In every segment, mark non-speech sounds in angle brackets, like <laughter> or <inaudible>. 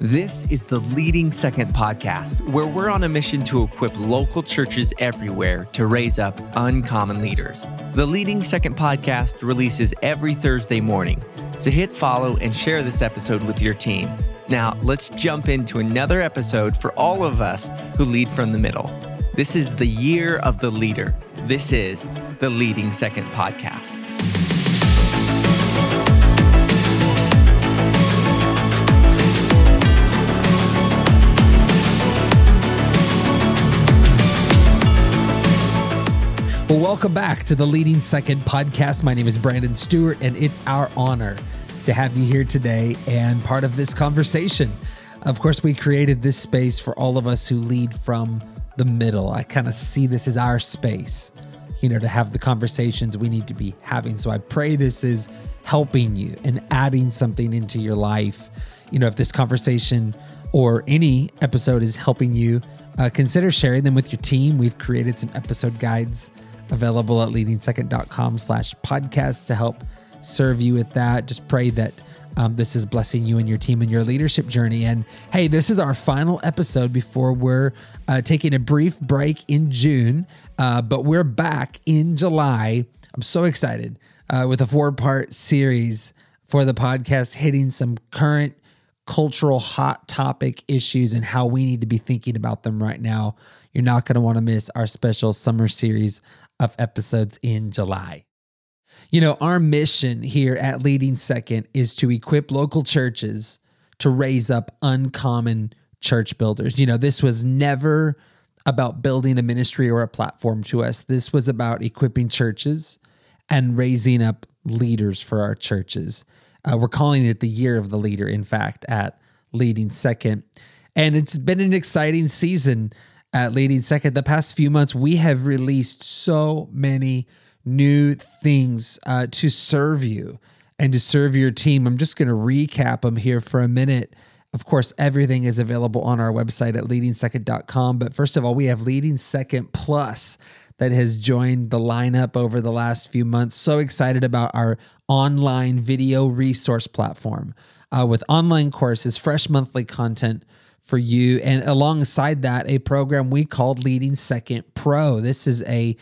This is the Leading Second podcast, where we're on a mission to equip local churches everywhere to raise up uncommon leaders. The Leading Second podcast releases every Thursday morning, so hit follow and share this episode with your team. Now, let's jump into another episode for all of us who lead from the middle. This is the year of the leader. This is the Leading Second podcast. Well, welcome back to the Leading Second podcast. My name is Brandon Stewart, and it's our honor to have you here today and part of this conversation. Of course, we created this space for all of us who lead from the middle. I kind of see this as our space, you know, to have the conversations we need to be having. So I pray this is helping you and adding something into your life. You know, if this conversation or any episode is helping you, uh, consider sharing them with your team. We've created some episode guides available at leadingsecond.com slash podcast to help serve you with that. Just pray that um, this is blessing you and your team and your leadership journey. And hey, this is our final episode before we're uh, taking a brief break in June, uh, but we're back in July. I'm so excited uh, with a four part series for the podcast, hitting some current cultural hot topic issues and how we need to be thinking about them right now. You're not going to want to miss our special summer series of episodes in July. You know, our mission here at Leading Second is to equip local churches to raise up uncommon church builders. You know, this was never about building a ministry or a platform to us. This was about equipping churches and raising up leaders for our churches. Uh, we're calling it the year of the leader, in fact, at Leading Second. And it's been an exciting season at Leading Second. The past few months, we have released so many new things uh, to serve you and to serve your team. I'm just going to recap them here for a minute. Of course, everything is available on our website at leadingsecond.com. But first of all, we have Leading Second Plus that has joined the lineup over the last few months. So excited about our online video resource platform uh, with online courses, fresh monthly content for you. And alongside that, a program we called Leading Second Pro. This is a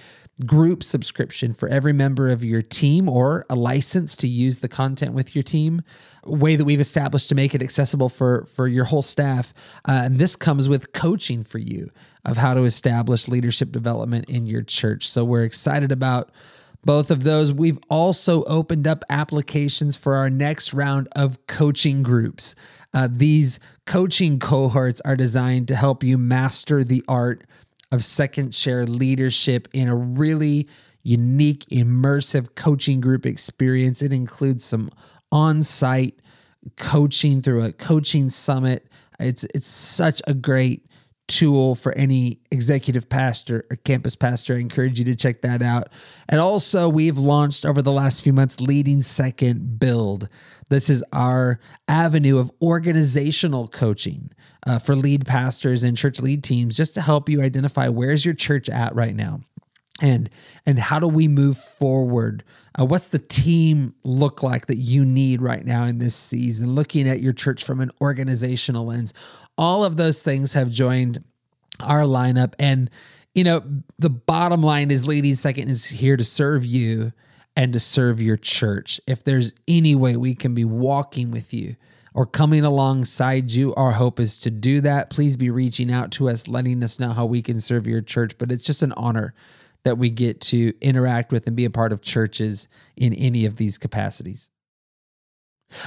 group subscription for every member of your team or a license to use the content with your team way that we've established to make it accessible for for your whole staff uh, and this comes with coaching for you of how to establish leadership development in your church so we're excited about both of those we've also opened up applications for our next round of coaching groups uh, these coaching cohorts are designed to help you master the art of second chair leadership in a really unique, immersive coaching group experience. It includes some on site coaching through a coaching summit. It's, it's such a great tool for any executive pastor or campus pastor. I encourage you to check that out. And also, we've launched over the last few months Leading Second Build. This is our avenue of organizational coaching uh, for lead pastors and church lead teams, just to help you identify where's your church at right now, and and how do we move forward. Uh, what's the team look like that you need right now in this season? Looking at your church from an organizational lens, all of those things have joined our lineup, and you know the bottom line is leading second is here to serve you and to serve your church. If there's any way we can be walking with you or coming alongside you, our hope is to do that. Please be reaching out to us, letting us know how we can serve your church. But it's just an honor that we get to interact with and be a part of churches in any of these capacities.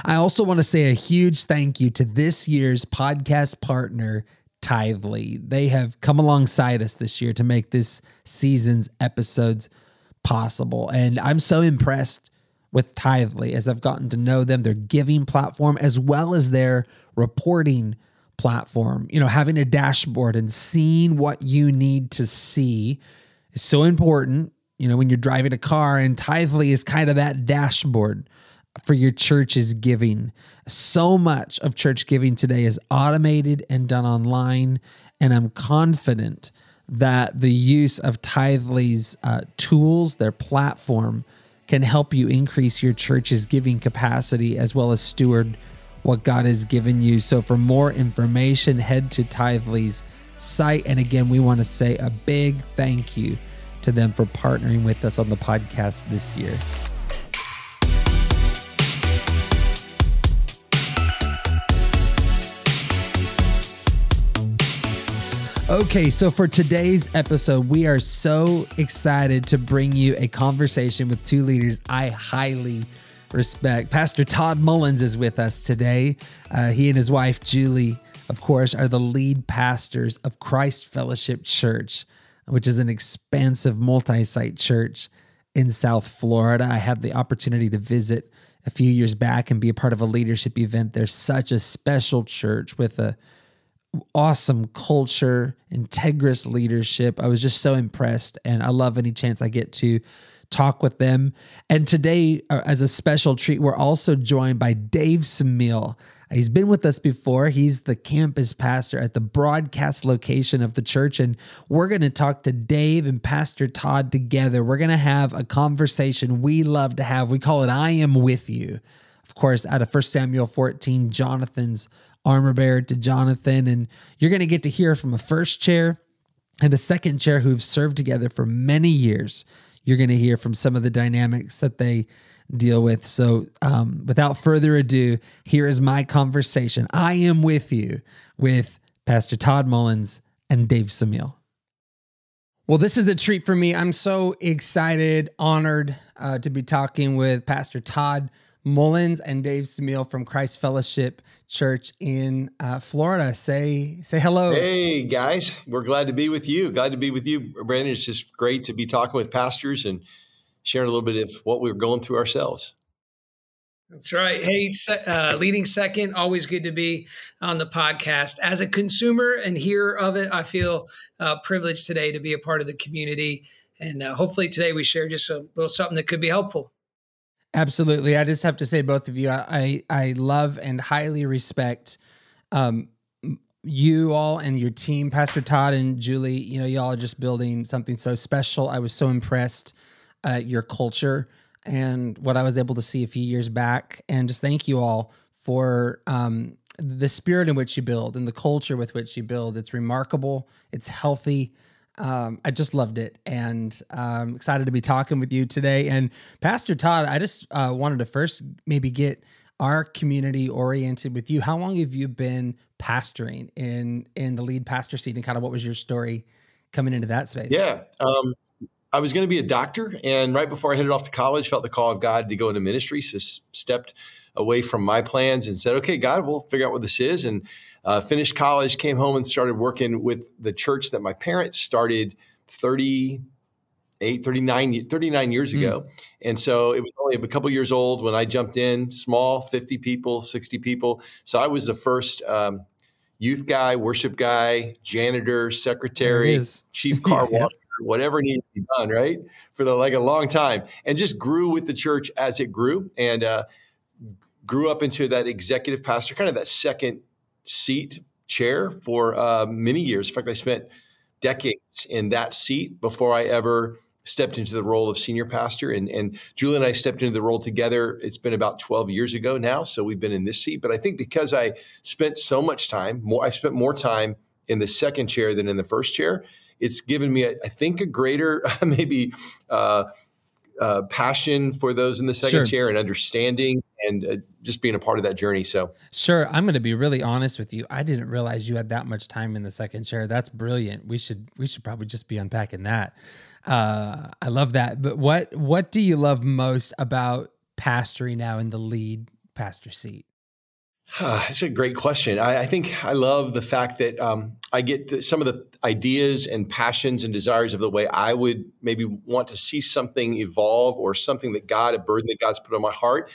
I also want to say a huge thank you to this year's podcast partner, Tithely. They have come alongside us this year to make this season's episodes possible. And I'm so impressed with Tithely as I've gotten to know them, their giving platform, as well as their reporting platform. You know, having a dashboard and seeing what you need to see is so important. You know, when you're driving a car, and Tithely is kind of that dashboard for your church's giving. So much of church giving today is automated and done online. And I'm confident that the use of Tithely's uh, tools, their platform, can help you increase your church's giving capacity as well as steward what God has given you. So, for more information, head to Tithely's site. And again, we want to say a big thank you to them for partnering with us on the podcast this year. Okay, so for today's episode, we are so excited to bring you a conversation with two leaders I highly respect. Pastor Todd Mullins is with us today. Uh, he and his wife, Julie, of course, are the lead pastors of Christ Fellowship Church, which is an expansive multi site church in South Florida. I had the opportunity to visit a few years back and be a part of a leadership event. They're such a special church with a awesome culture, integrous leadership. I was just so impressed, and I love any chance I get to talk with them. And today, uh, as a special treat, we're also joined by Dave Simiele. He's been with us before. He's the campus pastor at the broadcast location of the church. And we're going to talk to Dave and Pastor Todd together. We're going to have a conversation we love to have. We call it I Am With You. Of course, out of 1 Samuel 14, Jonathan's armor bearer to Jonathan. And you're going to get to hear from a first chair and a second chair who've served together for many years. You're going to hear from some of the dynamics that they deal with. So, um, without further ado, here is my conversation. I am with you with Pastor Todd Mullins and Dave Simiele. Well, this is a treat for me. I'm so excited, honored uh, to be talking with Pastor Todd Mullins and Dave Simiele from Christ Fellowship Church in uh, Florida. Say say hello. Hey guys, we're glad to be with you. Glad to be with you, Brandon. It's just great to be talking with pastors and sharing a little bit of what we are going through ourselves. That's right. Hey, uh, leading second, always good to be on the podcast. As a consumer and hearer of it, I feel uh, privileged today to be a part of the community. And uh, hopefully today we share just a little something that could be helpful. Absolutely. I just have to say, both of you, I I love and highly respect um, you all and your team, Pastor Todd and Julie. You know, y'all are just building something so special. I was so impressed at your culture and what I was able to see a few years back, and just thank you all for um, the spirit in which you build and the culture with which you build. It's remarkable. It's healthy um, I just loved it, and um, excited to be talking with you today. And Pastor Todd, I just uh, wanted to first maybe get our community oriented with you. How long have you been pastoring in in the lead pastor seat, and kind of what was your story coming into that space? Yeah, um, I was going to be a doctor, and right before I headed off to college, felt the call of God to go into ministry. So stepped away from my plans and said, "Okay, God, we'll figure out what this is." And uh, finished college, came home and started working with the church that my parents started 38, 39, 39 years ago. Mm. And so it was only a couple years old when I jumped in, small, 50 people, 60 people. So I was the first um, youth guy, worship guy, janitor, secretary, chief <laughs> car washer. yeah whatever needed to be done, right? For the like a long time, and just grew with the church as it grew, and uh, grew up into that executive pastor, kind of that second seat chair for uh, many years. In fact, I spent decades in that seat before I ever stepped into the role of senior pastor. And, and Julie and I stepped into the role together. It's been about 12 years ago now. So we've been in this seat. But I think because I spent so much time, more, I spent more time in the second chair than in the first chair. It's given me, I think, a greater <laughs> maybe uh, uh, passion for those in the second sure. chair and understanding and uh, just being a part of that journey. So, sure, I'm going to be really honest with you. I didn't realize you had that much time in the second chair. That's brilliant. We should we should probably just be unpacking that. Uh, I love that. But what what do you love most about pastoring now in the lead pastor seat? That's a great question. I, I, think I love the fact that um, I get the, some of the ideas and passions and desires of the way I would maybe want to see something evolve or something that God, a burden that God's put on my heart.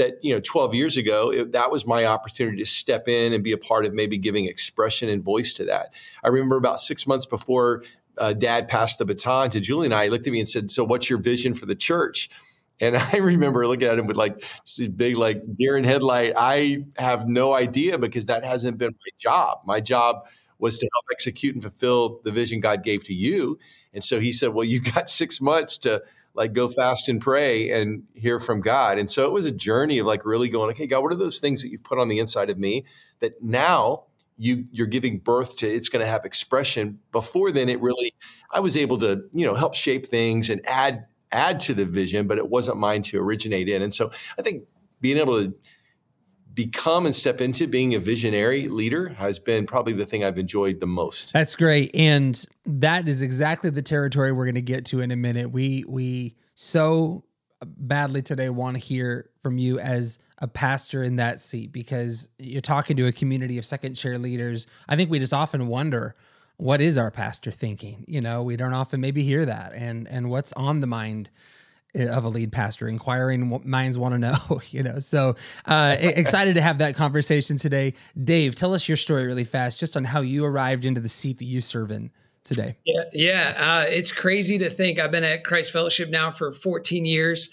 That you know, 12 years ago, it, that was my opportunity to step in and be a part of maybe giving expression and voice to that. I remember about six months before uh, Dad passed the baton to Julie and I, he looked at me and said, "So, what's your vision for the church?" And <laughs> I remember looking at him with like just these big, like deer in headlight. I have no idea because that hasn't been my job. My job was to help execute and fulfill the vision God gave to you. And so he said, Well, you got six months to like go fast and pray and hear from God. And so it was a journey of like really going, okay, God, what are those things that you've put on the inside of me that now you you're giving birth to it's going to have expression before then it really i was able to you know help shape things and add add to the vision but it wasn't mine to originate in and so i think being able to become and step into being a visionary leader has been probably the thing I've enjoyed the most. That's great. And that is exactly the territory we're going to get to in a minute. We we so badly today want to hear from you as a pastor in that seat because you're talking to a community of second chair leaders. I think we just often wonder what is our pastor thinking? You know, we don't often maybe hear that and and what's on the mind of a lead pastor inquiring what minds want to know <laughs> you know so uh, excited to have that conversation today. Dave tell us your story really fast just on how you arrived into the seat that you serve in today. Yeah yeah uh, it's crazy to think. I've been at christ fellowship now for 14 years.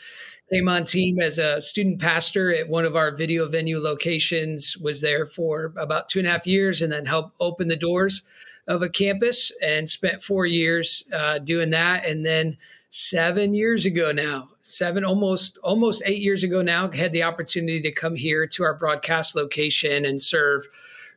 Came on team as a student pastor at one of our video venue locations was there for about two and a half years and then helped open the doors of a campus and spent four years uh, doing that. And then seven years ago now, seven almost almost eight years ago now, had the opportunity to come here to our broadcast location and serve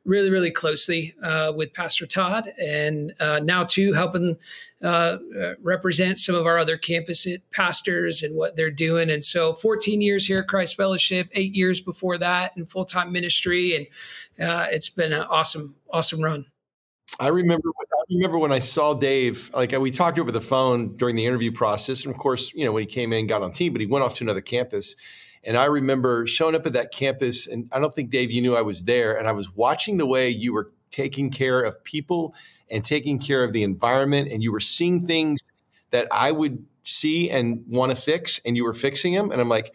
really really closely uh, with Pastor Todd, and uh, now too helping uh, uh represent some of our other campus pastors and what they're doing. And so, 14 years here at Christ Fellowship, eight years before that in full time ministry, and uh, it's been an awesome awesome run. I remember. I remember when I saw Dave. Like we talked over the phone during the interview process, and of course, you know, when he came in, got on team, but he went off to another campus. And I remember showing up at that campus, and I don't think Dave, you knew I was there, and I was watching the way you were taking care of people and taking care of the environment, and you were seeing mm-hmm. things that I would see and want to fix, and you were fixing them, and I'm like.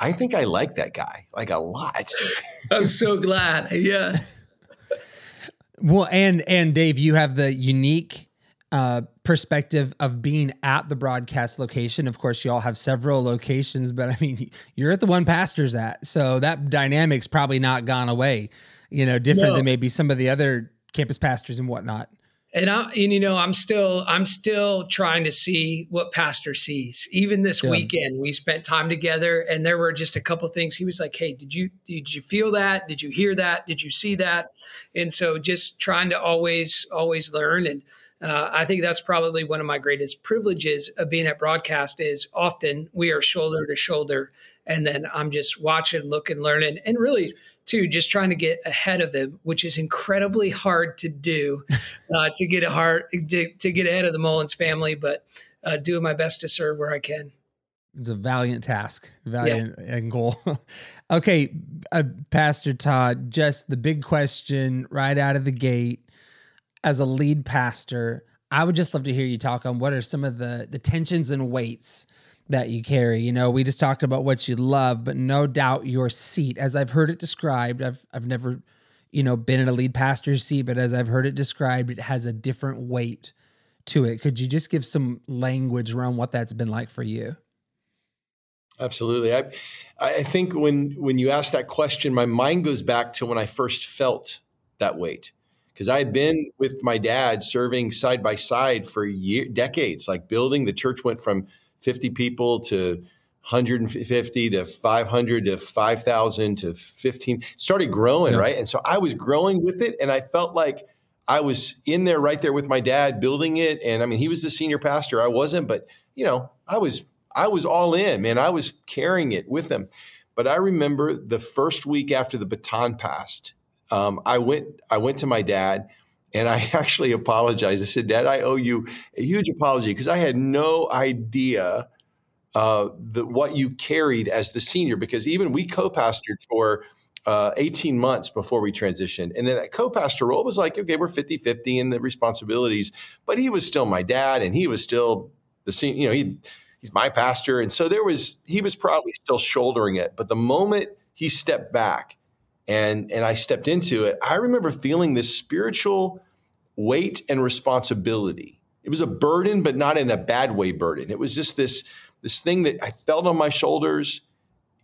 I think I like that guy like a lot. <laughs> I'm so glad. Yeah. Well, and and Dave, you have the unique uh, perspective of being at the broadcast location. Of course, you all have several locations, but I mean, you're at the one pastor's at, so that dynamic's probably not gone away. You know, different no. than maybe some of the other campus pastors and whatnot and I, and you know, I'm still, I'm still trying to see what Pastor sees. Even this yeah. weekend, we spent time together, and there were just a couple things. He was like, "Hey, did you, did you feel that? Did you hear that? Did you see that?" And so, just trying to always, always learn and uh, I think that's probably one of my greatest privileges of being at broadcast is often we are shoulder to shoulder, and then I'm just watching, looking, learning, and really too just trying to get ahead of them, which is incredibly hard to do, <laughs> uh, to get a heart to, to, get ahead of the Mullins family, but uh, doing my best to serve where I can. It's a valiant task, valiant yeah. goal. <laughs> okay, uh, Pastor Todd, just the big question right out of the gate as a lead pastor, I would just love to hear you talk on what are some of the the tensions and weights that you carry. You know, we just talked about what you love, but no doubt your seat, as I've heard it described, I've I've never, you know, been in a lead pastor's seat, but as I've heard it described, it has a different weight to it. Could you just give some language around what that's been like for you? Absolutely. I I think when when you ask that question, my mind goes back to when I first felt that weight because I had been with my dad serving side by side for year, decades. Like building the church went from 50 people to 150 to 500 to 5,000 to 15. Started growing, yeah. right? And so I was growing with it, and I felt like I was in there, right there with my dad, building it. And I mean, he was the senior pastor. I wasn't, but you know, I was I was all in, man. I was carrying it with him. But I remember the first week after the baton passed, um, I went I went to my dad and I <laughs> actually apologized. I said, Dad, I owe you a huge apology because I had no idea uh, the, what you carried as the senior because even we co-pastored for uh, 18 months before we transitioned. And then that co-pastor role was like, okay, we're 50-50 in the responsibilities, but he was still my dad and he was still the senior, you know, he, he's my pastor. And so there was, he was probably still shouldering it. But the moment he stepped back and and I stepped into it, I remember feeling this spiritual weight and responsibility. It was a burden, but not in a bad way burden. It was just this this thing that I felt on my shoulders.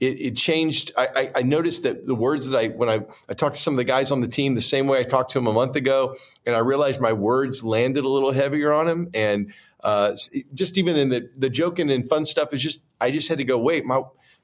It, it changed. I, I, noticed that the words that I when I, I talked to some of the guys on the team the same way I talked to them a month ago, and I realized my words landed a little heavier on him, and uh, just even in the the joking and fun stuff is just I just had to go. Wait, my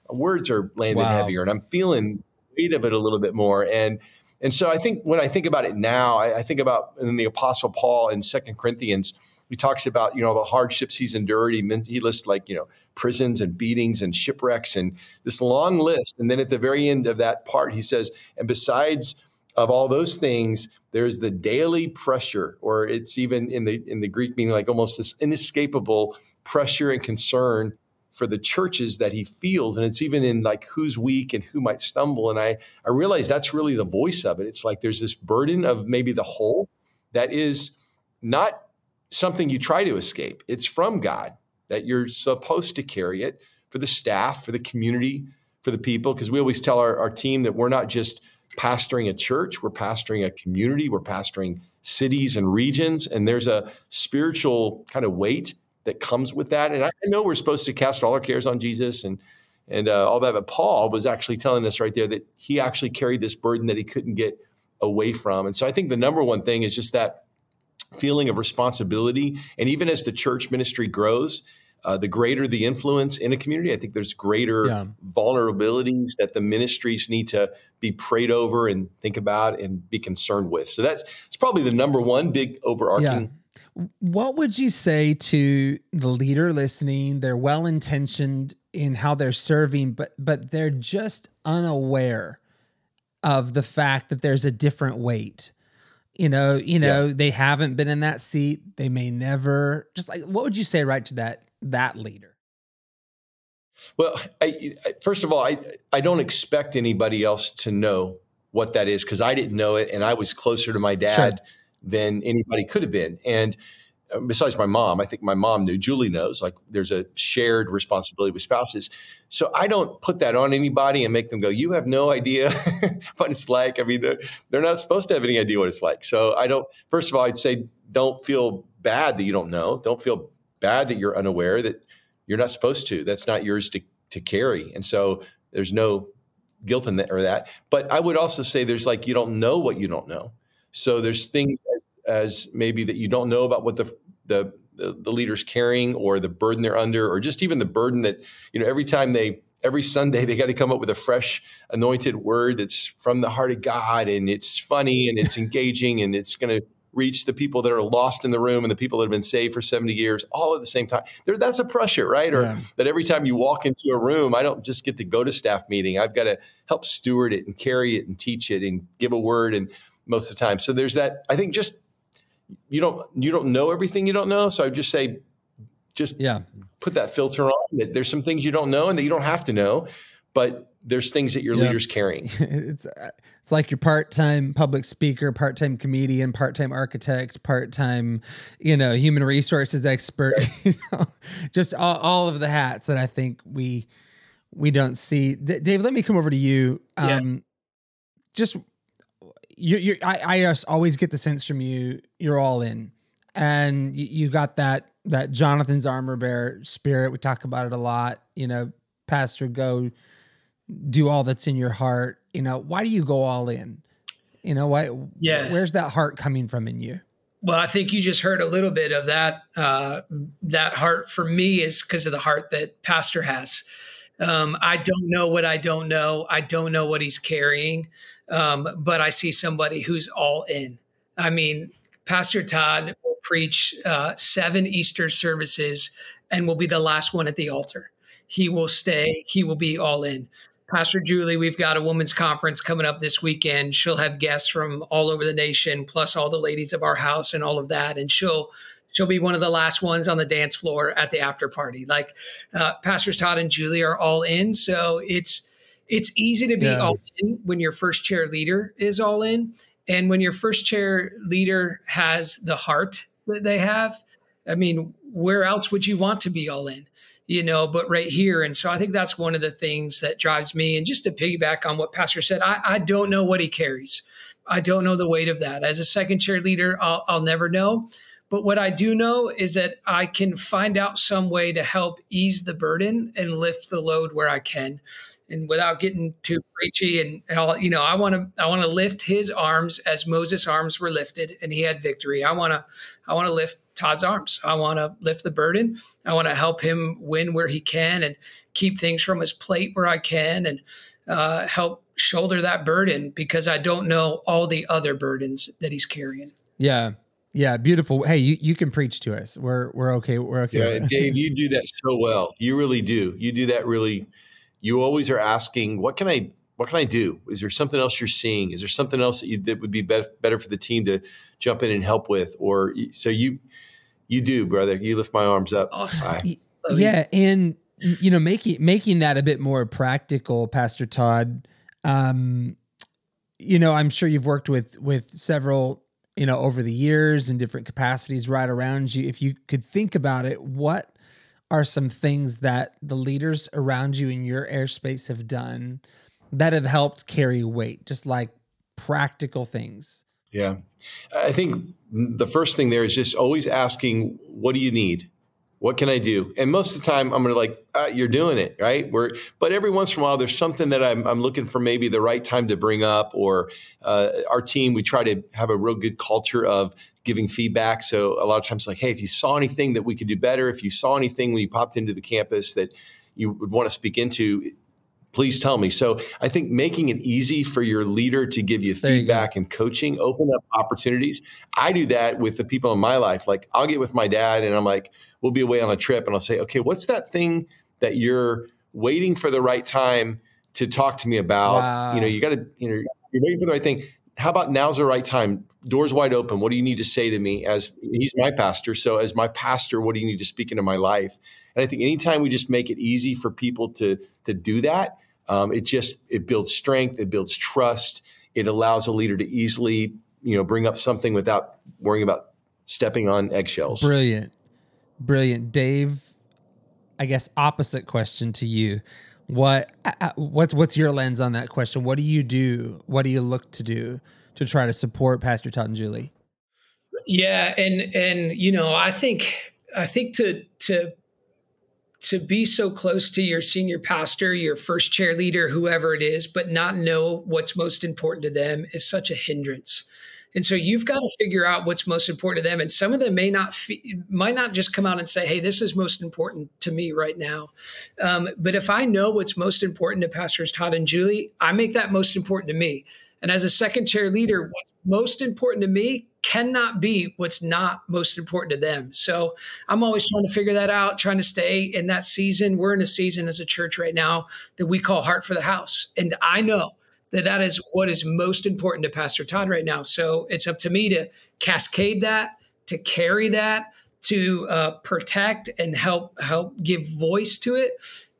words are landing wow. heavier, and I'm feeling weight of it a little bit more. And and so I think when I think about it now, I, I think about in the Apostle Paul in Second Corinthians, he talks about you know the hardships he's endured. He, he lists like you know prisons and beatings and shipwrecks and this long list. And then at the very end of that part, he says, and besides of all those things, there's the daily pressure, or it's even in the in the Greek meaning like almost this inescapable pressure and concern for the churches that he feels and it's even in like who's weak and who might stumble and i i realize that's really the voice of it. It's like there's this burden of maybe the whole that is not something you try to escape. It's from god that you're supposed to carry it for the staff for the community for the people because we always tell our, our team that we're not just pastoring a church, we're pastoring a community, we're pastoring cities and regions, and there's a spiritual kind of weight that comes with that. And I know we're supposed to cast all our cares on Jesus and and uh, all that, but Paul was actually telling us right there that he actually carried this burden that he couldn't get away from. And so I think the number one thing is just that feeling of responsibility. And even as the church ministry grows, uh, the greater the influence in a community, I think there's greater yeah. vulnerabilities that the ministries need to be prayed over and think about and be concerned with. So that's it's probably the number one big overarching. Yeah. What would you say to the leader listening? They're well intentioned in how they're serving, but but they're just unaware of the fact that there's a different weight. You know, you know, yeah. they haven't been in that seat. They may never. Just like, what would you say right to that that leader? Well, I, first of all, I I don't expect anybody else to know what that is because I didn't know it, and I was closer to my dad sure. Than anybody could have been. And uh, besides my mom, I think my mom knew. Julie knows. Like, there's a shared responsibility with spouses. So I don't put that on anybody and make them go, "You have no idea <laughs> what it's like." I mean, they're, they're not supposed to have any idea what it's like. So I don't. First of all, I'd say don't feel bad that you don't know. Don't feel bad that you're unaware that you're not supposed to. That's not yours to, to carry. And so there's no guilt in that or that. But I would also say there's like you don't know what you don't know. So there's things as, maybe that you don't know about what the, the the the leader's carrying or the burden they're under or just even the burden that you know every time they every Sunday <laughs> they got to come up with a fresh anointed word that's from the heart of God and it's funny and it's engaging and it's going to reach the people that are lost in the room and the people that have been saved for 70 years all at the same time. There, that's a pressure, right? Or yeah. that every time you walk into a room, I don't just get to go to staff meeting. I've got to help steward it and carry it and teach it and give a word and most of the time. So there's that I think just you don't you don't know everything you don't know. So I would just say just yeah. put that filter on that there's some things you don't know and that you don't have to know, but there's things that your yep. leader's carrying. <laughs> it's uh, it's like your part-time public speaker, part-time comedian, part-time architect, part-time, you know, human resources expert, <laughs> you know, just all, all of the hats that I think we we don't see. D- Dave, let me come over to you. Um yeah. just you you I I always get the sense from you you're all in. And you, you got that that Jonathan's armor bearer spirit. We talk about it a lot, you know, pastor go do all that's in your heart. You know why do you go all in? You know why yeah. where's that heart coming from in you? Well i think you just heard a little bit of that uh, that heart for me is because of the heart that pastor has. Um, i don't know what i don't know. I don't know what he's carrying um, but i see somebody who's all in i mean pastor todd will preach uh, seven easter services and will be the last one at the altar he will stay he will be all in Pastor Julie, we've got a women's conference coming up this weekend. She'll have guests from all over the nation, plus all the ladies of our house and all of that. And she'll she'll be one of the last ones on the dance floor at the after party. Like uh, Pastors Todd and Julie are all in, so it's it's easy to be yeah. all in when your first chair leader is all in, and when your first chair leader has the heart that they have. I mean, where else would you want to be all in? you know, but right here. And so I think that's one of the things that drives me. And just to piggyback on what Pastor said, I, I don't know what he carries. I don't know the weight of that. As a second chair leader, I'll, I'll never know. But what I do know is that I can find out some way to help ease the burden and lift the load where I can. And without getting too preachy and all, you know, I want to I want to lift his arms as Moses' arms were lifted and he had victory. I want to I want to lift Todd's arms. I want to lift the burden. I want to help him win where he can and keep things from his plate where I can and uh, help shoulder that burden because I don't know all the other burdens that he's carrying. Yeah. Yeah, beautiful. Hey, you, you can preach to us. We're we're okay. We're okay. Yeah, Dave, you do that so well. You really do. You do that really. You always are asking, "What can I? What can I do? Is there something else you're seeing? Is there something else that, you, that would be better, better for the team to jump in and help with?" Or so you you do, brother. You lift my arms up. Awesome. Yeah, and you know, making making that a bit more practical, Pastor Todd. Um, you know, I'm sure you've worked with with several you know, over the years in different capacities right around you. If you could think about it, what are some things that the leaders around you in your airspace have done that have helped carry weight, just like practical things? Yeah. I think the first thing there is just always asking, what do you need? What can I do? And most of the time, I'm gonna like, ah, you're doing it right. We're, but every once in a while, there's something that I'm, I'm looking for maybe the right time to bring up. Or uh, our team, we try to have a real good culture of giving feedback. So a lot of times, like, hey, if you saw anything that we could do better, if you saw anything when you popped into the campus that you would want to speak into, please tell me. So I think making it easy for your leader to give you feedback you and coaching, open up opportunities. I do that with the people in my life. Like I'll get with my dad and I'm like, we'll be away on a trip and I'll say, okay, what's that thing that you're waiting for the right time to talk to me about? Wow. You know, you got to, you know, you're waiting for the right thing. How about now's the right time? Doors wide open. What do you need to say to me as he's my pastor? So as my pastor, what do you need to speak into my life? And I think anytime we just make it easy for people to to do that, um, it just it builds strength, it builds trust, it allows a leader to easily you know bring up something without worrying about stepping on eggshells. Brilliant, brilliant, Dave. I guess opposite question to you. What uh, uh, what's what's your lens on that question? What do you do? What do you look to do to try to support Pastor Todd and Julie? Yeah, and and you know, I think I think to to to be so close to your senior pastor, your first chair leader, whoever it is, but not know what's most important to them is such a hindrance. And so you've got to figure out what's most important to them. And some of them may not might not just come out and say, "Hey, this is most important to me right now." Um, but if I know what's most important to pastors Todd and Julie, I make that most important to me. And as a second chair leader, what's most important to me cannot be what's not most important to them. So I'm always trying to figure that out, trying to stay in that season. We're in a season as a church right now that we call Heart for the House. And I know that that is what is most important to Pastor Todd right now. So it's up to me to cascade that, to carry that, to uh, protect and help help give voice to it.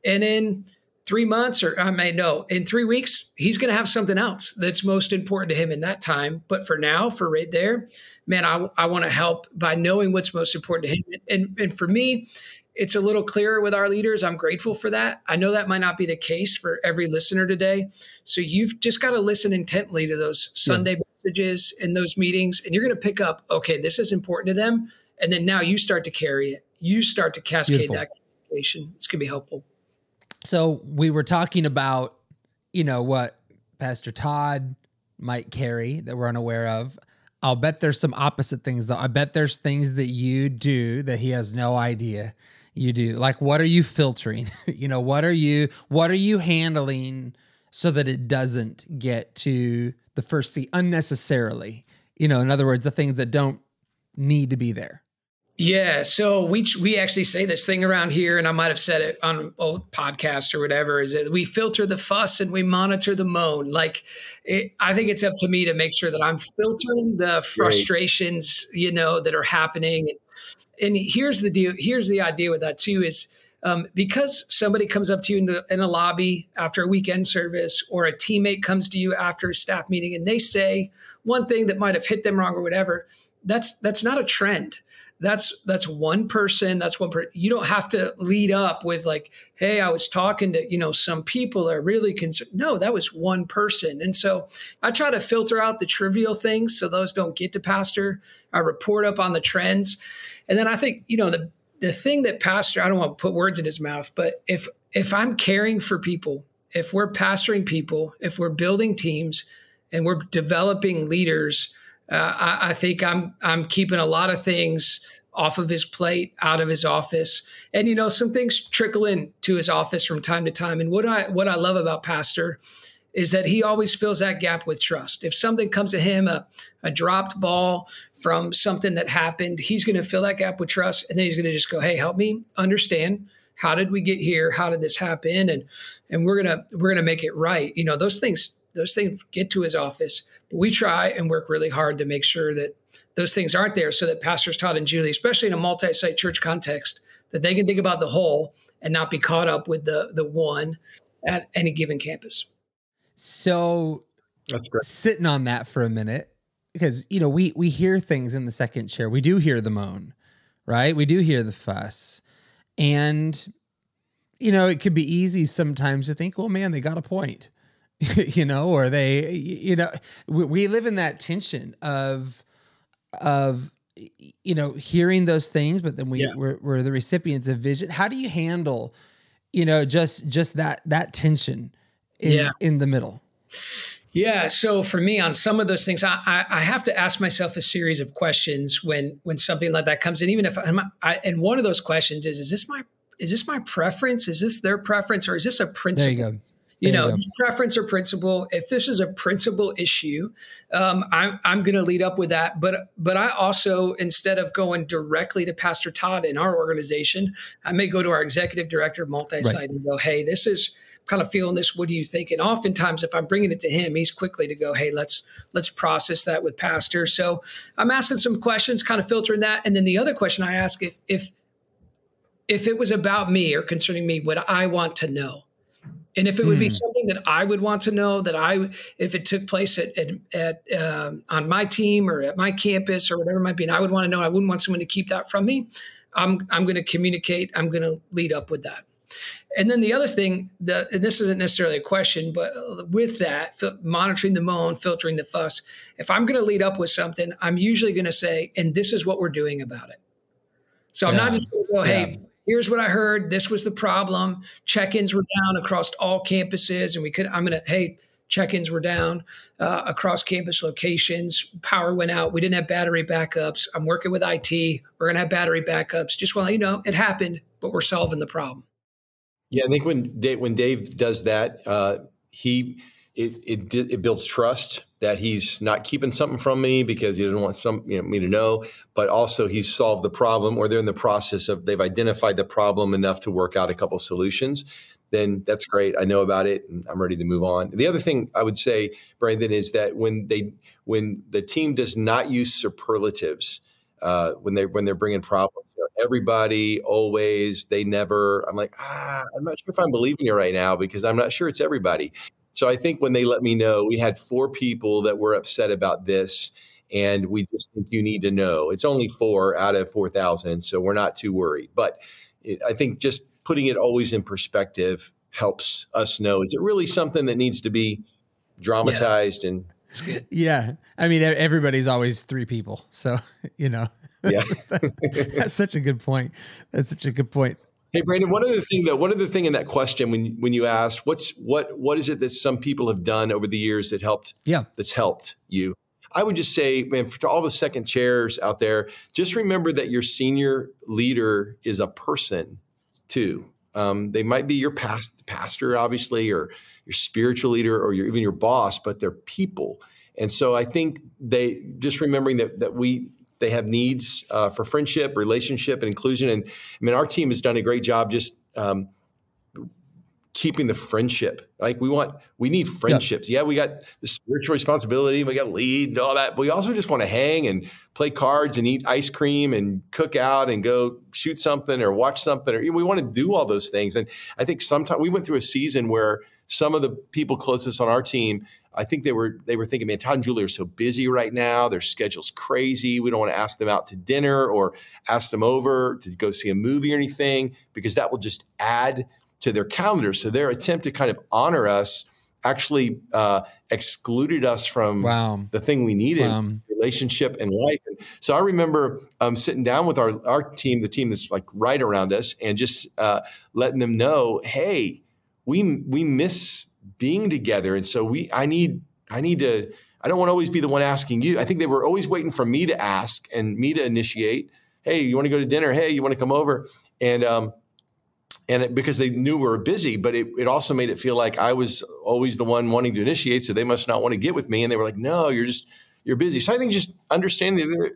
And then three months or I may know in three weeks, he's going to have something else that's most important to him in that time. But for now, for right there, man, I, I want to help by knowing what's most important to him. And, and for me, it's a little clearer with our leaders. I'm grateful for that. I know that might not be the case for every listener today. So you've just got to listen intently to those Sunday yeah. messages and those meetings, and you're going to pick up, okay, this is important to them. And then now you start to carry it. You start to cascade Beautiful. that communication. It's going to be helpful. So we were talking about, you know, what Pastor Todd might carry that we're unaware of. I'll bet there's some opposite things though. I bet there's things that you do that he has no idea you do. Like what are you filtering? <laughs> you know, what are you what are you handling so that it doesn't get to the first seat unnecessarily? You know, in other words, the things that don't need to be there. Yeah, so we we actually say this thing around here, and I might have said it on old podcast or whatever. Is that we filter the fuss and we monitor the moan. Like, it, I think it's up to me to make sure that I'm filtering the frustrations, right. you know, that are happening. And, and, here's the deal. Here's the idea with that too is um, because somebody comes up to you in, the, in a lobby after a weekend service, or a teammate comes to you after a staff meeting, and they say one thing that might have hit them wrong or whatever. That's that's not a trend that's that's one person that's one person you don't have to lead up with like hey i was talking to you know some people that are really concerned no that was one person. And so i try to filter out the trivial things so those don't get to pastor. I report up on the trends. And then i think you know the the thing that pastor i don't want to put words in his mouth but if if i'm caring for people if we're pastoring people if we're building teams and we're developing leaders uh, I, I, think I'm I'm keeping a lot of things off of his plate, out of his office, and you know some things trickle in to his office from time to time. And what I what I love about Pastor is that he always fills that gap with trust. If something comes to him, a, a dropped ball from something that happened, he's going to fill that gap with trust, and then he's going to just go, "Hey, help me understand." How did we get here? How did this happen? And and we're gonna we're gonna make it right. You know those things those things get to his office. But we try and work really hard to make sure that those things aren't there so that pastors Todd and Julie, especially in a multi-site church context, that they can think about the whole and not be caught up with the the one at any given campus. So sitting on that for a minute, because you know, we we hear things in the second chair. We do hear the moan, right? We do hear the fuss. And you know, it could be easy sometimes to think, well, man, they got a point. <laughs> you know, or they, you know, we, we live in that tension of, of, you know, hearing those things, but then we yeah. we're, we're the recipients of vision. How do you handle, you know, just just that that tension in yeah. in the middle? Yeah. So for me, on some of those things, I, I, I, have to ask myself a series of questions when when something like that comes in. Even if I'm, I, and one of those questions is, is this my is this my preference? Is this their preference, or is this a principle? You know, preference or principle. If this is a principle issue, um, I'm, I'm going to lead up with that. But but I also, instead of going directly to Pastor Todd in our organization, I may go to our executive director of multi-site right. and go, "Hey, this is kind of feeling this. What do you think?" And oftentimes, if I'm bringing it to him, he's quickly to go, "Hey, let's let's process that with Pastor." So I'm asking some questions, kind of filtering that, and then the other question I ask if if if it was about me or concerning me, what I want to know and if it would mm. be hmm. something that I would want to know that I, if it took place at, at, at um, on my team or at my campus or whatever it might be, and I would want to know, I wouldn't want someone to keep that from me. I'm, I'm going to communicate. I'm going to lead up with that. And then the other thing that, and this isn't necessarily a question, but with that, monitoring the moan, filtering the fuss, if I'm going to lead up with something, I'm usually going to say, and this is what we're doing about it. So I'm not just going to go, hey, yeah. Here's what I heard. This was the problem. Check-ins were down across all campuses, and we could. I'm to, hey, check-ins were down uh, across campus locations. Power went out. We didn't have battery backups. I'm working with IT. We're to have battery backups. Just well, you know, it happened, but we're solving the problem. Yeah, I think when Dave, when Dave does that, uh, he it, it it builds trust that he's not keeping something from me because he doesn't want some you know, me to know, but also he's solved the problem or they're in the process of they've identified the problem enough to work out a couple solutions. Then that's great. I know about it and I'm ready to move on. The other thing I would say, Brandon, is that when they when the team does not use superlatives uh, when they when they're bringing problems, everybody, always, they never. I'm like, ah, I'm not sure if I'm believing you right now because I'm not sure it's everybody. So I think when they let me know, we had four people that were upset about this, and we just think you need to know. It's only four out of 4,000, so we're not too worried. But it, I think just putting it always in perspective helps us know is it really something that needs to be dramatized yeah. and it's good. Yeah. I mean, everybody's always three people. So, <laughs> you know, yeah, <laughs> that's such a good point. That's such a good point. Hey Brandon, one other thing though, one other thing in that question when when you asked what's what what is it that some people have done over the years that helped yeah that's helped you? I would just say, man, for all the second chairs out there, just remember that your senior leader is a person too. Um, they might be your past pastor, obviously, or your spiritual leader, or your, even your boss, but they're people. And so I think they just remembering that that we they have needs uh, for friendship, relationship, and inclusion. And I mean, our team has done a great job just um, keeping the friendship. Like we want, we need friendships. Yeah. yeah, we got the spiritual responsibility, we got lead and all that. But we also just want to hang and play cards and eat ice cream and cook out and go shoot something or watch something. Or we want to do all those things. And I think sometimes we went through a season where some of the people closest on our team I think they were they were thinking, man, Todd and Julie are so busy right now. Their schedule's crazy. We don't want to ask them out to dinner or ask them over to go see a movie or anything because that will just add to their calendar. So their attempt to kind of honor us actually uh, excluded us from wow. the thing we needed wow. relationship and life and so i remember um, sitting down with our, our team the team that's like right around us and just uh, letting them know hey we we miss being together and so we i need i need to i don't want to always be the one asking you i think they were always waiting for me to ask and me to initiate hey you want to go to dinner hey you want to come over and um, and it, because they knew we were busy, but it, it also made it feel like I was always the one wanting to initiate, so they must not want to get with me. And they were like, "No, you're just you're busy." So I think just understanding that they're,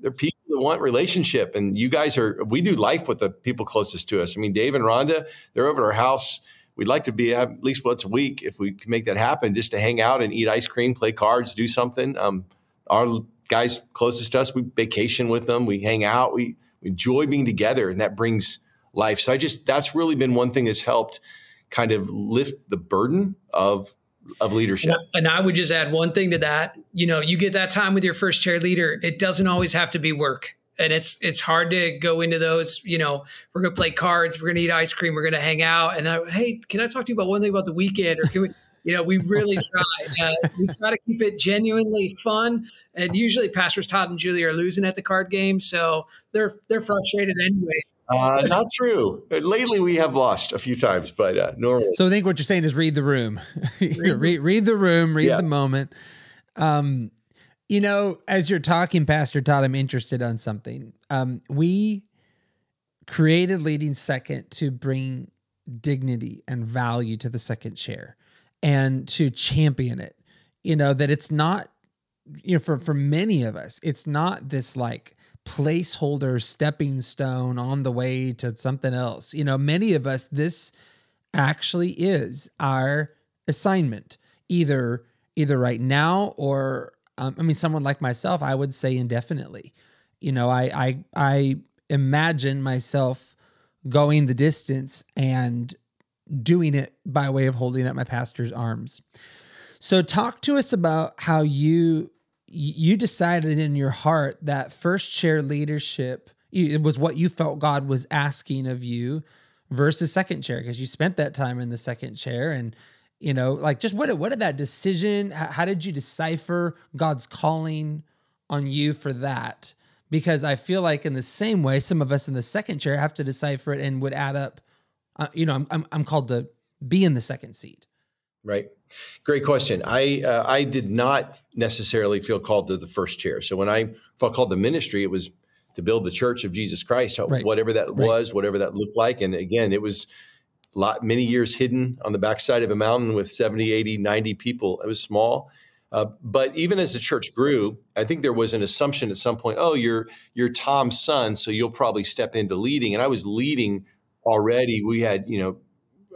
they're people that want relationship, and you guys are. We do life with the people closest to us. I mean, Dave and Rhonda, they're over at our house. We'd like to be at least once a week if we can make that happen, just to hang out and eat ice cream, play cards, do something. Um, our guys closest to us, we vacation with them, we hang out, we, we enjoy being together, and that brings life. So I just that's really been one thing that's helped kind of lift the burden of of leadership. And I would just add one thing to that. You know, you get that time with your first chair leader. It doesn't always have to be work. And it's it's hard to go into those. You know, we're gonna play cards, we're gonna eat ice cream, we're gonna hang out. And I, hey, can I talk to you about one thing about the weekend? Or can we? You know, we really <laughs> try. Uh, we try to keep it genuinely fun. And usually, pastors Todd and Julie are losing at the card game, so they're they're frustrated anyway. Uh, not true. Lately, we have lost a few times, but uh, normally. So I think what you're saying is read the room, <laughs> read, read the room, read yeah. the moment. Um, you know, as you're talking, Pastor Todd, I'm interested on something. Um, we created leading second to bring dignity and value to the second chair and to champion it. You know that it's not, you know, for for many of us, it's not this like placeholder stepping stone on the way to something else. You know, many of us, this actually is our assignment, either either right now or um, I mean, someone like myself, I would say indefinitely. You know, I I I imagine myself going the distance and doing it by way of holding up my pastor's arms. So, talk to us about how you you decided in your heart that first chair leadership it was what you felt God was asking of you versus second chair because you spent that time in the second chair and you know like just what what did that decision how, how did you decipher God's calling on you for that because I feel like in the same way some of us in the second chair have to decipher it and would add up uh, you know I'm, I'm I'm called to be in the second seat right Great question. I uh, I did not necessarily feel called to the first chair. So when I felt called to ministry, it was to build the church of Jesus Christ, right. whatever that right. was, whatever that looked like. And again, it was lot many years hidden on the backside of a mountain with 70, 80, 90 people. It was small. Uh, but even as the church grew, I think there was an assumption at some point, oh, you're you're Tom's son, so you'll probably step into leading. And I was leading already. We had, you know,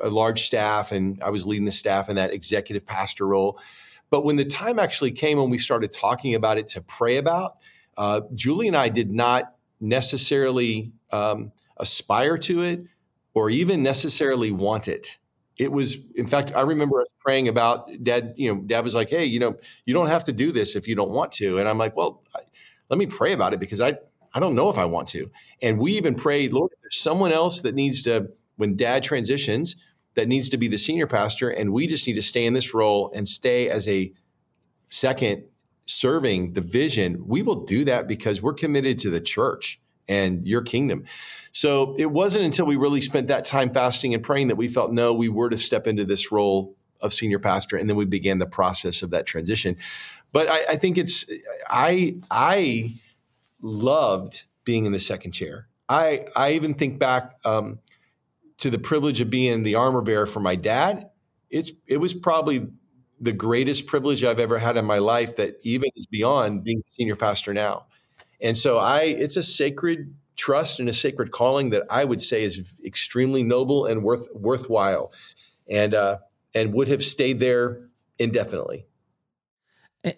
a large staff and I was leading the staff in that executive pastor role. But when the time actually came when we started talking about it to pray about, uh, Julie and I did not necessarily um, aspire to it or even necessarily want it. It was, in fact, I remember us praying about dad. You know, dad was like, "Hey, you know, you don't have to do this if you don't want to." And I'm like, "Well, I, let me pray about it because I, I don't know if I want to." And we even prayed, "Lord, there's someone else that needs to, when dad transitions, that needs to be the senior pastor, and we just need to stay in this role and stay as a second serving the vision. We will do that because we're committed to the church and your kingdom. So it wasn't until we really spent that time fasting and praying that we felt no, we were to step into this role of senior pastor, and then we began the process of that transition. But I, I think it's I I loved being in the second chair. I I even think back. Um, to the privilege of being the armor bearer for my dad, it's it was probably the greatest privilege I've ever had in my life that even is beyond being senior pastor now. And so I it's a sacred trust and a sacred calling that I would say is extremely noble and worth worthwhile and uh and would have stayed there indefinitely.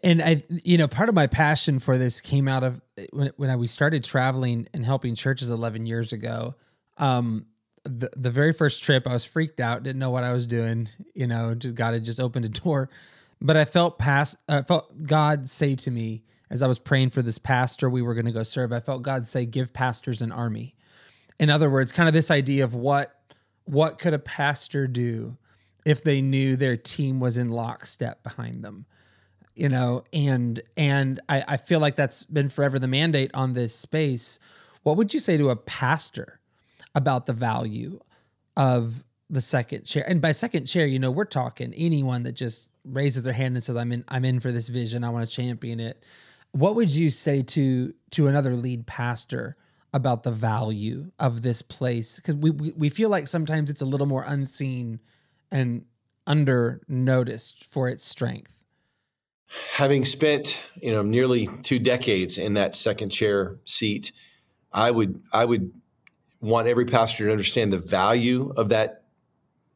And I, you know, part of my passion for this came out of when, when I, we started traveling and helping churches 11 years ago. Um, the, the very first trip, I was freaked out, didn't know what I was doing. You know, just got to just opened a door. but I felt past I felt God say to me as I was praying for this pastor we were going to go serve. I felt God say give pastors an army. In other words, kind of this idea of what what could a pastor do if they knew their team was in lockstep behind them you know and and I, I feel like that's been forever the mandate on this space what would you say to a pastor about the value of the second chair and by second chair you know we're talking anyone that just raises their hand and says i'm in i'm in for this vision i want to champion it what would you say to to another lead pastor about the value of this place? Because we, we we feel like sometimes it's a little more unseen and under noticed for its strength. Having spent you know nearly two decades in that second chair seat i would i would want every pastor to understand the value of that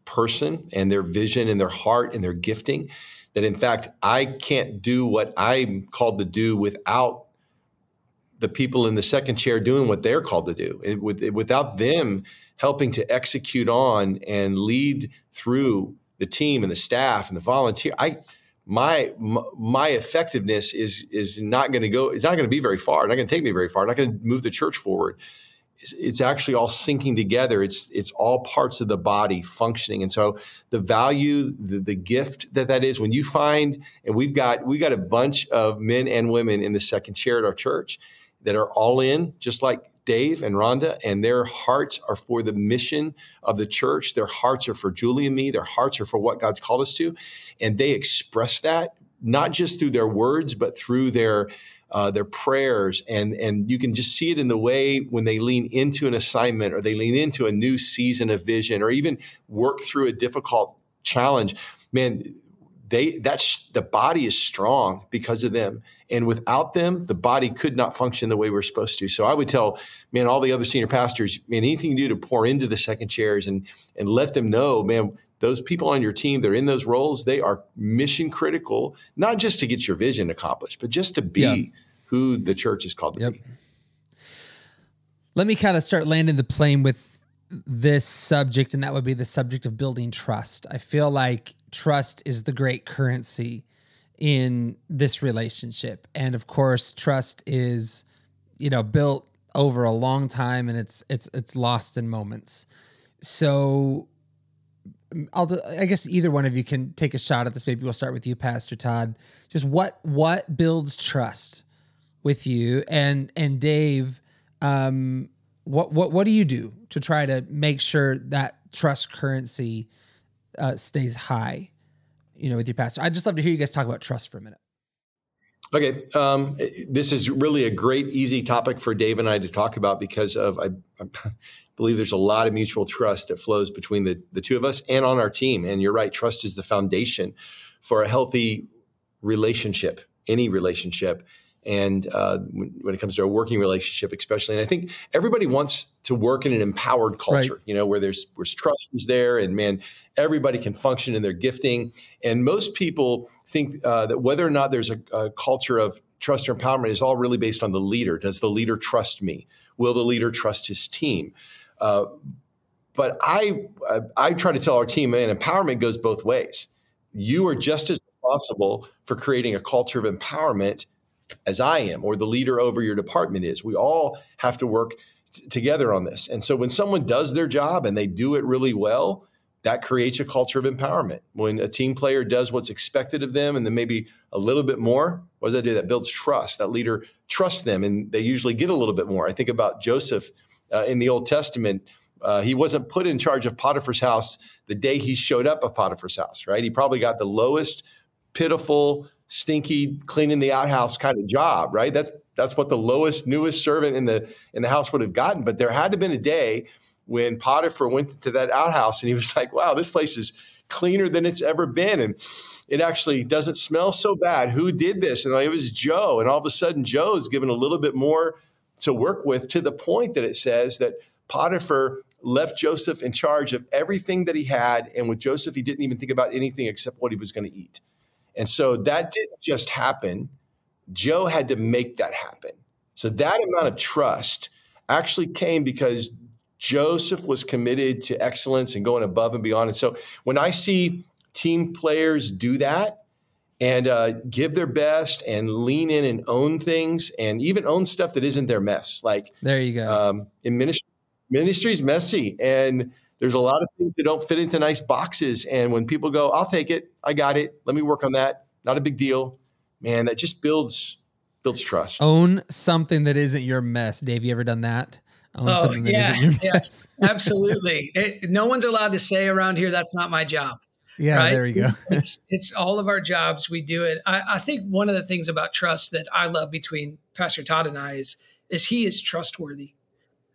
person and their vision and their heart and their gifting that in fact i can't do what i'm called to do without the people in the second chair doing what they're called to do. It, with, without them helping to execute on and lead through the team and the staff and the volunteer, I my my effectiveness is is not going to go. It's not going to be very far. It's not going to take me very far. Not going to move the church forward. It's, actually all syncing together. It's it's all parts of the body functioning. And so the value, the, the gift that that is, when you find, and we've got we got a bunch of men and women in the second chair at our church that are all in, just like Dave and Rhonda, and their hearts are for the mission of the church. Their hearts are for Julie and me. Their hearts are for what God's called us to. And they express that not just through their words, but through their uh, their prayers, and and you can just see it in the way when they lean into an assignment or they lean into a new season of vision, or even work through a difficult challenge. Man, they that's the body is strong because of them and without them, the body could not function the way we're supposed to. So I would tell, man, all the other senior pastors, man, anything you do to pour into the second chairs and and let them know, man, those people on your team that are in those roles, they are mission critical, not just to get your vision accomplished, but just to be yeah. Who the church is called to yep. be. Let me kind of start landing the plane with this subject, and that would be the subject of building trust. I feel like trust is the great currency in this relationship. And of course, trust is, you know, built over a long time and it's it's it's lost in moments. So mm, I'll do, I guess either one of you can take a shot at this. Maybe we'll start with you, Pastor Todd. Just what what builds trust with you and and Dave. Um, what what what do you do to try to make sure that trust currency uh, stays high? you know, with your pastor. I'd just love to hear you guys talk about trust for a minute. Okay, um, this is really a great, easy topic for Dave and I to talk about because of I, I, <laughs> believe there's a lot of mutual trust that flows between the the two of us and on our team. And you're right, trust is the foundation for a healthy relationship, any relationship and uh, when it comes to a working relationship, especially. And I think everybody wants to work in an empowered culture, right. you know, where there's where trust is there, and man, everybody can function in their gifting. And most people think uh, that whether or not there's a, a culture of trust or empowerment is all really based on the leader. Does the leader trust me? Will the leader trust his team? Uh, but I, I, I try to tell our team, man, empowerment goes both ways. You are just as responsible for creating a culture of empowerment as I am or the leader over your department is. We all have to work t- together on this. And so when someone does their job and they do it really well, that creates a culture of empowerment. When a team player does what's expected of them and then maybe a little bit more, what does that do? That builds trust. That leader trusts them and they usually get a little bit more. I think about Joseph uh, in the Old Testament. Uh, he wasn't put in charge of Potiphar's house the day he showed up at Potiphar's house, right? He probably got the lowest, pitiful, stinky cleaning the outhouse kind of job, right? That's that's what the lowest, newest servant in the in the house would have gotten. But there had to have been a day when Potiphar went to that outhouse and he was <laughs> like, "Wow, this place is cleaner than it's ever been, and it actually doesn't smell so bad. Who did this?" And it was Joe. And all of a sudden, Joe's given a little bit more to work with, to the point that it says that Potiphar left Joseph in charge of everything that he had, and with Joseph, he didn't even think about anything except what he was going to eat. And so that didn't just happen. Joe had to make that happen. So that amount of trust actually came because Joseph was committed to excellence and going above and beyond. And so when I see team players do that, and uh, give their best and lean in and own things and even own stuff that isn't their mess. Like there you go. Um, in ministry, ministry's messy and there's a lot of things that don't fit into nice boxes. And when people go, I'll take it, I got it, let me work on that. Not a big deal, man. That just builds builds trust. Own something that isn't your mess. Dave, you ever done that? Own oh, yeah, yeah, <laughs> absolutely. It, no one's allowed to say around here that's not my job. Yeah, right? there you go. <laughs> it's it's all of our jobs. We do it. I, I think one of the things about trust that I love between Pastor Todd and I is is he is trustworthy,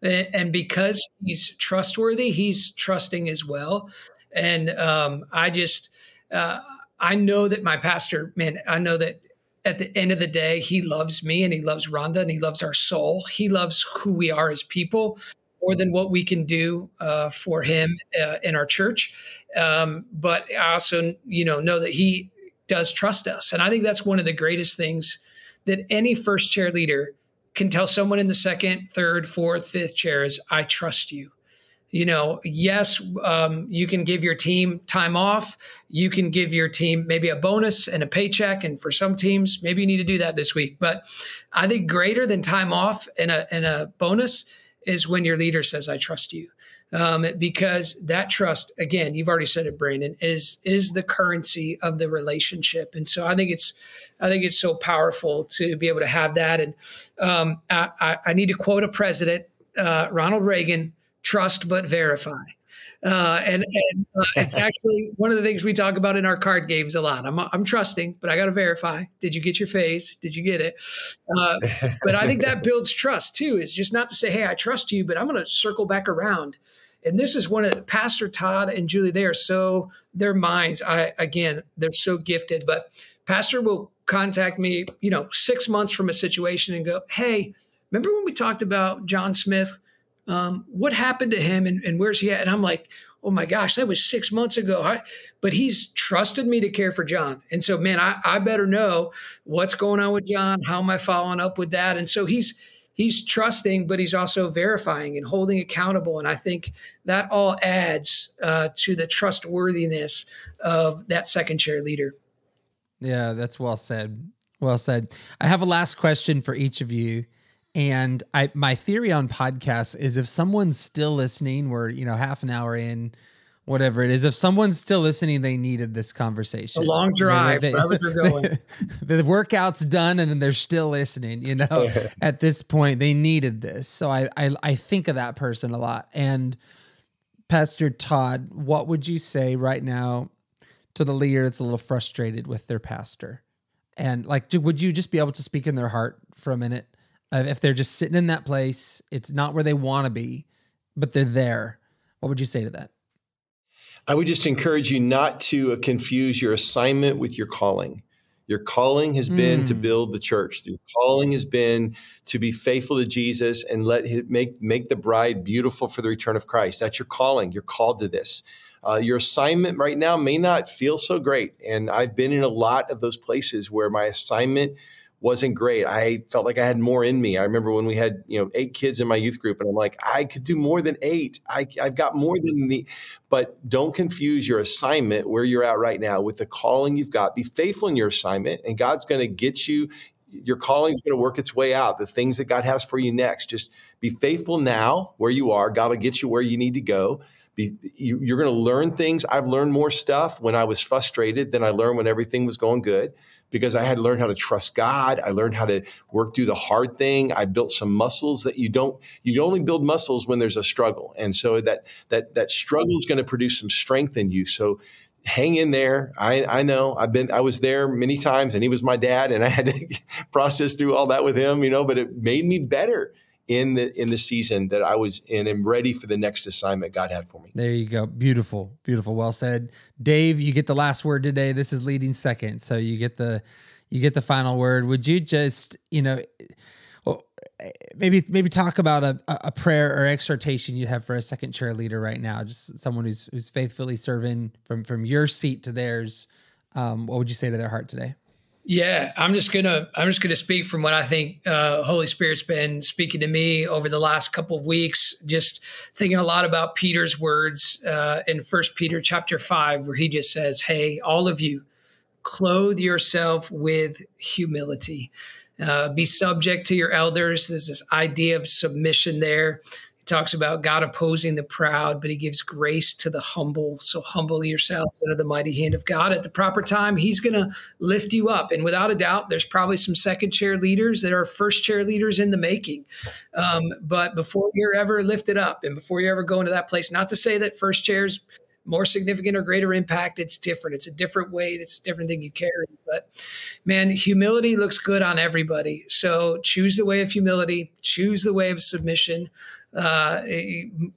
and because he's trustworthy, he's trusting as well. And um, I just uh, I know that my pastor, man, I know that at the end of the day, he loves me and he loves Rhonda and he loves our soul. He loves who we are as people more than what we can do uh, for him uh, in our church. Um, but I also, you know, know that he does trust us, and I think that's one of the greatest things that any first chair leader can tell someone in the second, third, fourth, fifth chairs, "I trust you." You know, yes, um, you can give your team time off. You can give your team maybe a bonus and a paycheck. And for some teams, maybe you need to do that this week. But I think greater than time off and a, and a bonus is when your leader says, I trust you. Um, because that trust, again, you've already said it, Brandon, is is the currency of the relationship, and so I think it's, I think it's so powerful to be able to have that. And um, I, I, need to quote a president, uh, Ronald Reagan: "Trust but verify." Uh, and, and uh, it's <laughs> actually one of the things we talk about in our card games a lot. I'm, I'm trusting, but I got to verify. Did you get your phase? Did you get it? Uh, but I think that <laughs> builds trust too. Is just not to say, "Hey, I trust you," but I'm going to circle back around. And this is one of Pastor Todd and Julie. They are so their minds. I again, they're so gifted. But Pastor will contact me, you know, six months from a situation and go, "Hey, remember when we talked about John Smith?" um, what happened to him and, and, where's he at? And I'm like, oh my gosh, that was six months ago. But he's trusted me to care for John. And so, man, I, I better know what's going on with John. How am I following up with that? And so he's, he's trusting, but he's also verifying and holding accountable. And I think that all adds uh, to the trustworthiness of that second chair leader. Yeah, that's well said. Well said. I have a last question for each of you. And I my theory on podcasts is if someone's still listening, we're, you know, half an hour in, whatever it is, if someone's still listening, they needed this conversation. A long drive, they, wherever they're <laughs> the workout's done and they're still listening, you know, at this point, they needed this. So I, I I think of that person a lot. And Pastor Todd, what would you say right now to the leader that's a little frustrated with their pastor? And like, would you just be able to speak in their heart for a minute? uh, if they're just sitting in that place, it's not where they want to be, but they're there. What would you say to that? I would just encourage you not to uh, confuse your assignment with your calling. Your calling has been mm. to build the church. Your calling has been to be faithful to Jesus and let him make make the bride beautiful for the return of Christ. That's your calling. You're called to this. Uh, your assignment right now may not feel so great, and I've been in a lot of those places where my assignment wasn't great. I felt like I had more in me. I remember when we had, you know, eight kids in my youth group and I'm like, I could do more than eight. I, I've got more than the, but don't confuse your assignment where you're at right now with the calling you've got. Be faithful in your assignment and God's going to get you. Your calling is going to work its way out. The things that God has for you next, just be faithful now where you are. God will get you where you need to go. Be, you, you're going to learn things. I've learned more stuff when I was frustrated than I learned when everything was going good because I had learned how to trust God. I learned how to work through the hard thing. I built some muscles that you don't you only build muscles when there's a struggle. And so that that that struggle is going to produce some strength in you. So hang in there. I, I know I've been, I was there many times and he was my dad and I had to <laughs> process through all that with him, you know, but it made me better in the in the season that I was in and ready for the next assignment God had for me. There you go. Beautiful. Beautiful. Well said. Dave, you get the last word today. This is leading second. So you get the you get the final word. Would you just, you know, maybe maybe talk about a, a prayer or exhortation you'd have for a second chair leader right now, just someone who's who's faithfully serving from from your seat to theirs. Um, what would you say to their heart today? Yeah, I'm just gonna I'm just gonna speak from what I think uh, Holy Spirit's been speaking to me over the last couple of weeks. Just thinking a lot about Peter's words uh, in First Peter chapter five, where he just says, "Hey, all of you, clothe yourself with humility. Uh, be subject to your elders. There's this idea of submission there talks about God opposing the proud, but he gives grace to the humble. So humble yourselves under the mighty hand of God. At the proper time, he's going to lift you up. And without a doubt, there's probably some second chair leaders that are first chair leaders in the making. Um, but before you're ever lifted up and before you ever go into that place, not to say that first chairs more significant or greater impact. It's different. It's a different weight. It's a different thing you carry. But man, humility looks good on everybody. So choose the way of humility, choose the way of submission uh,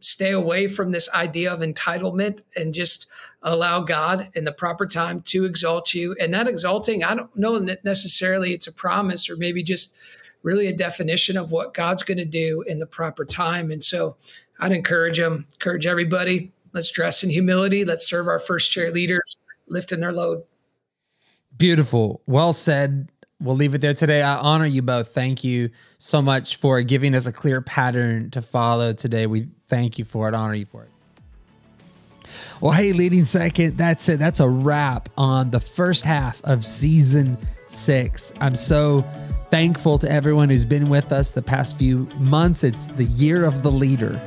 stay away from this idea of entitlement and just allow God in the proper time to exalt you. And that exalting, I don't know that necessarily it's a promise or maybe just really a definition of what God's going to do in the proper time. And so I'd encourage them, encourage everybody. Let's dress in humility. Let's serve our first chair leaders, lifting their load. Beautiful. Well said. We'll leave it there today. I honor you both. Thank you so much for giving us a clear pattern to follow today. We thank you for it, honor you for it. Well, hey, leading second, that's it. That's a wrap on the first half of season six. I'm so thankful to everyone who's been with us the past few months. It's the year of the leader.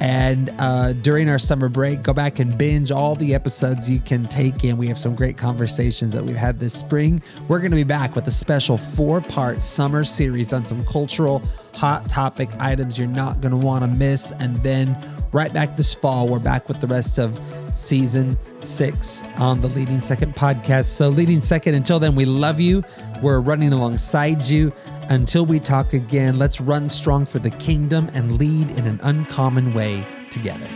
And uh, during our summer break, go back and binge all the episodes you can take in. We have some great conversations that we've had this spring. We're going to be back with a special four part summer series on some cultural hot topic items you're not going to want to miss. And then right back this fall, we're back with the rest of season six on the Leading Second podcast. So, Leading Second, until then, we love you. We're running alongside you. Until we talk again, let's run strong for the kingdom and lead in an uncommon way together.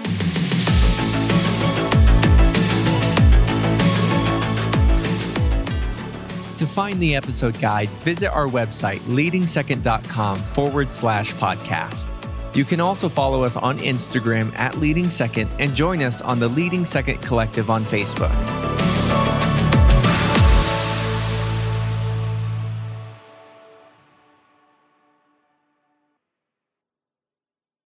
To find the episode guide, visit our website, leadingsecond.com forward slash podcast. You can also follow us on Instagram at Leading Second and join us on the Leading Second Collective on Facebook.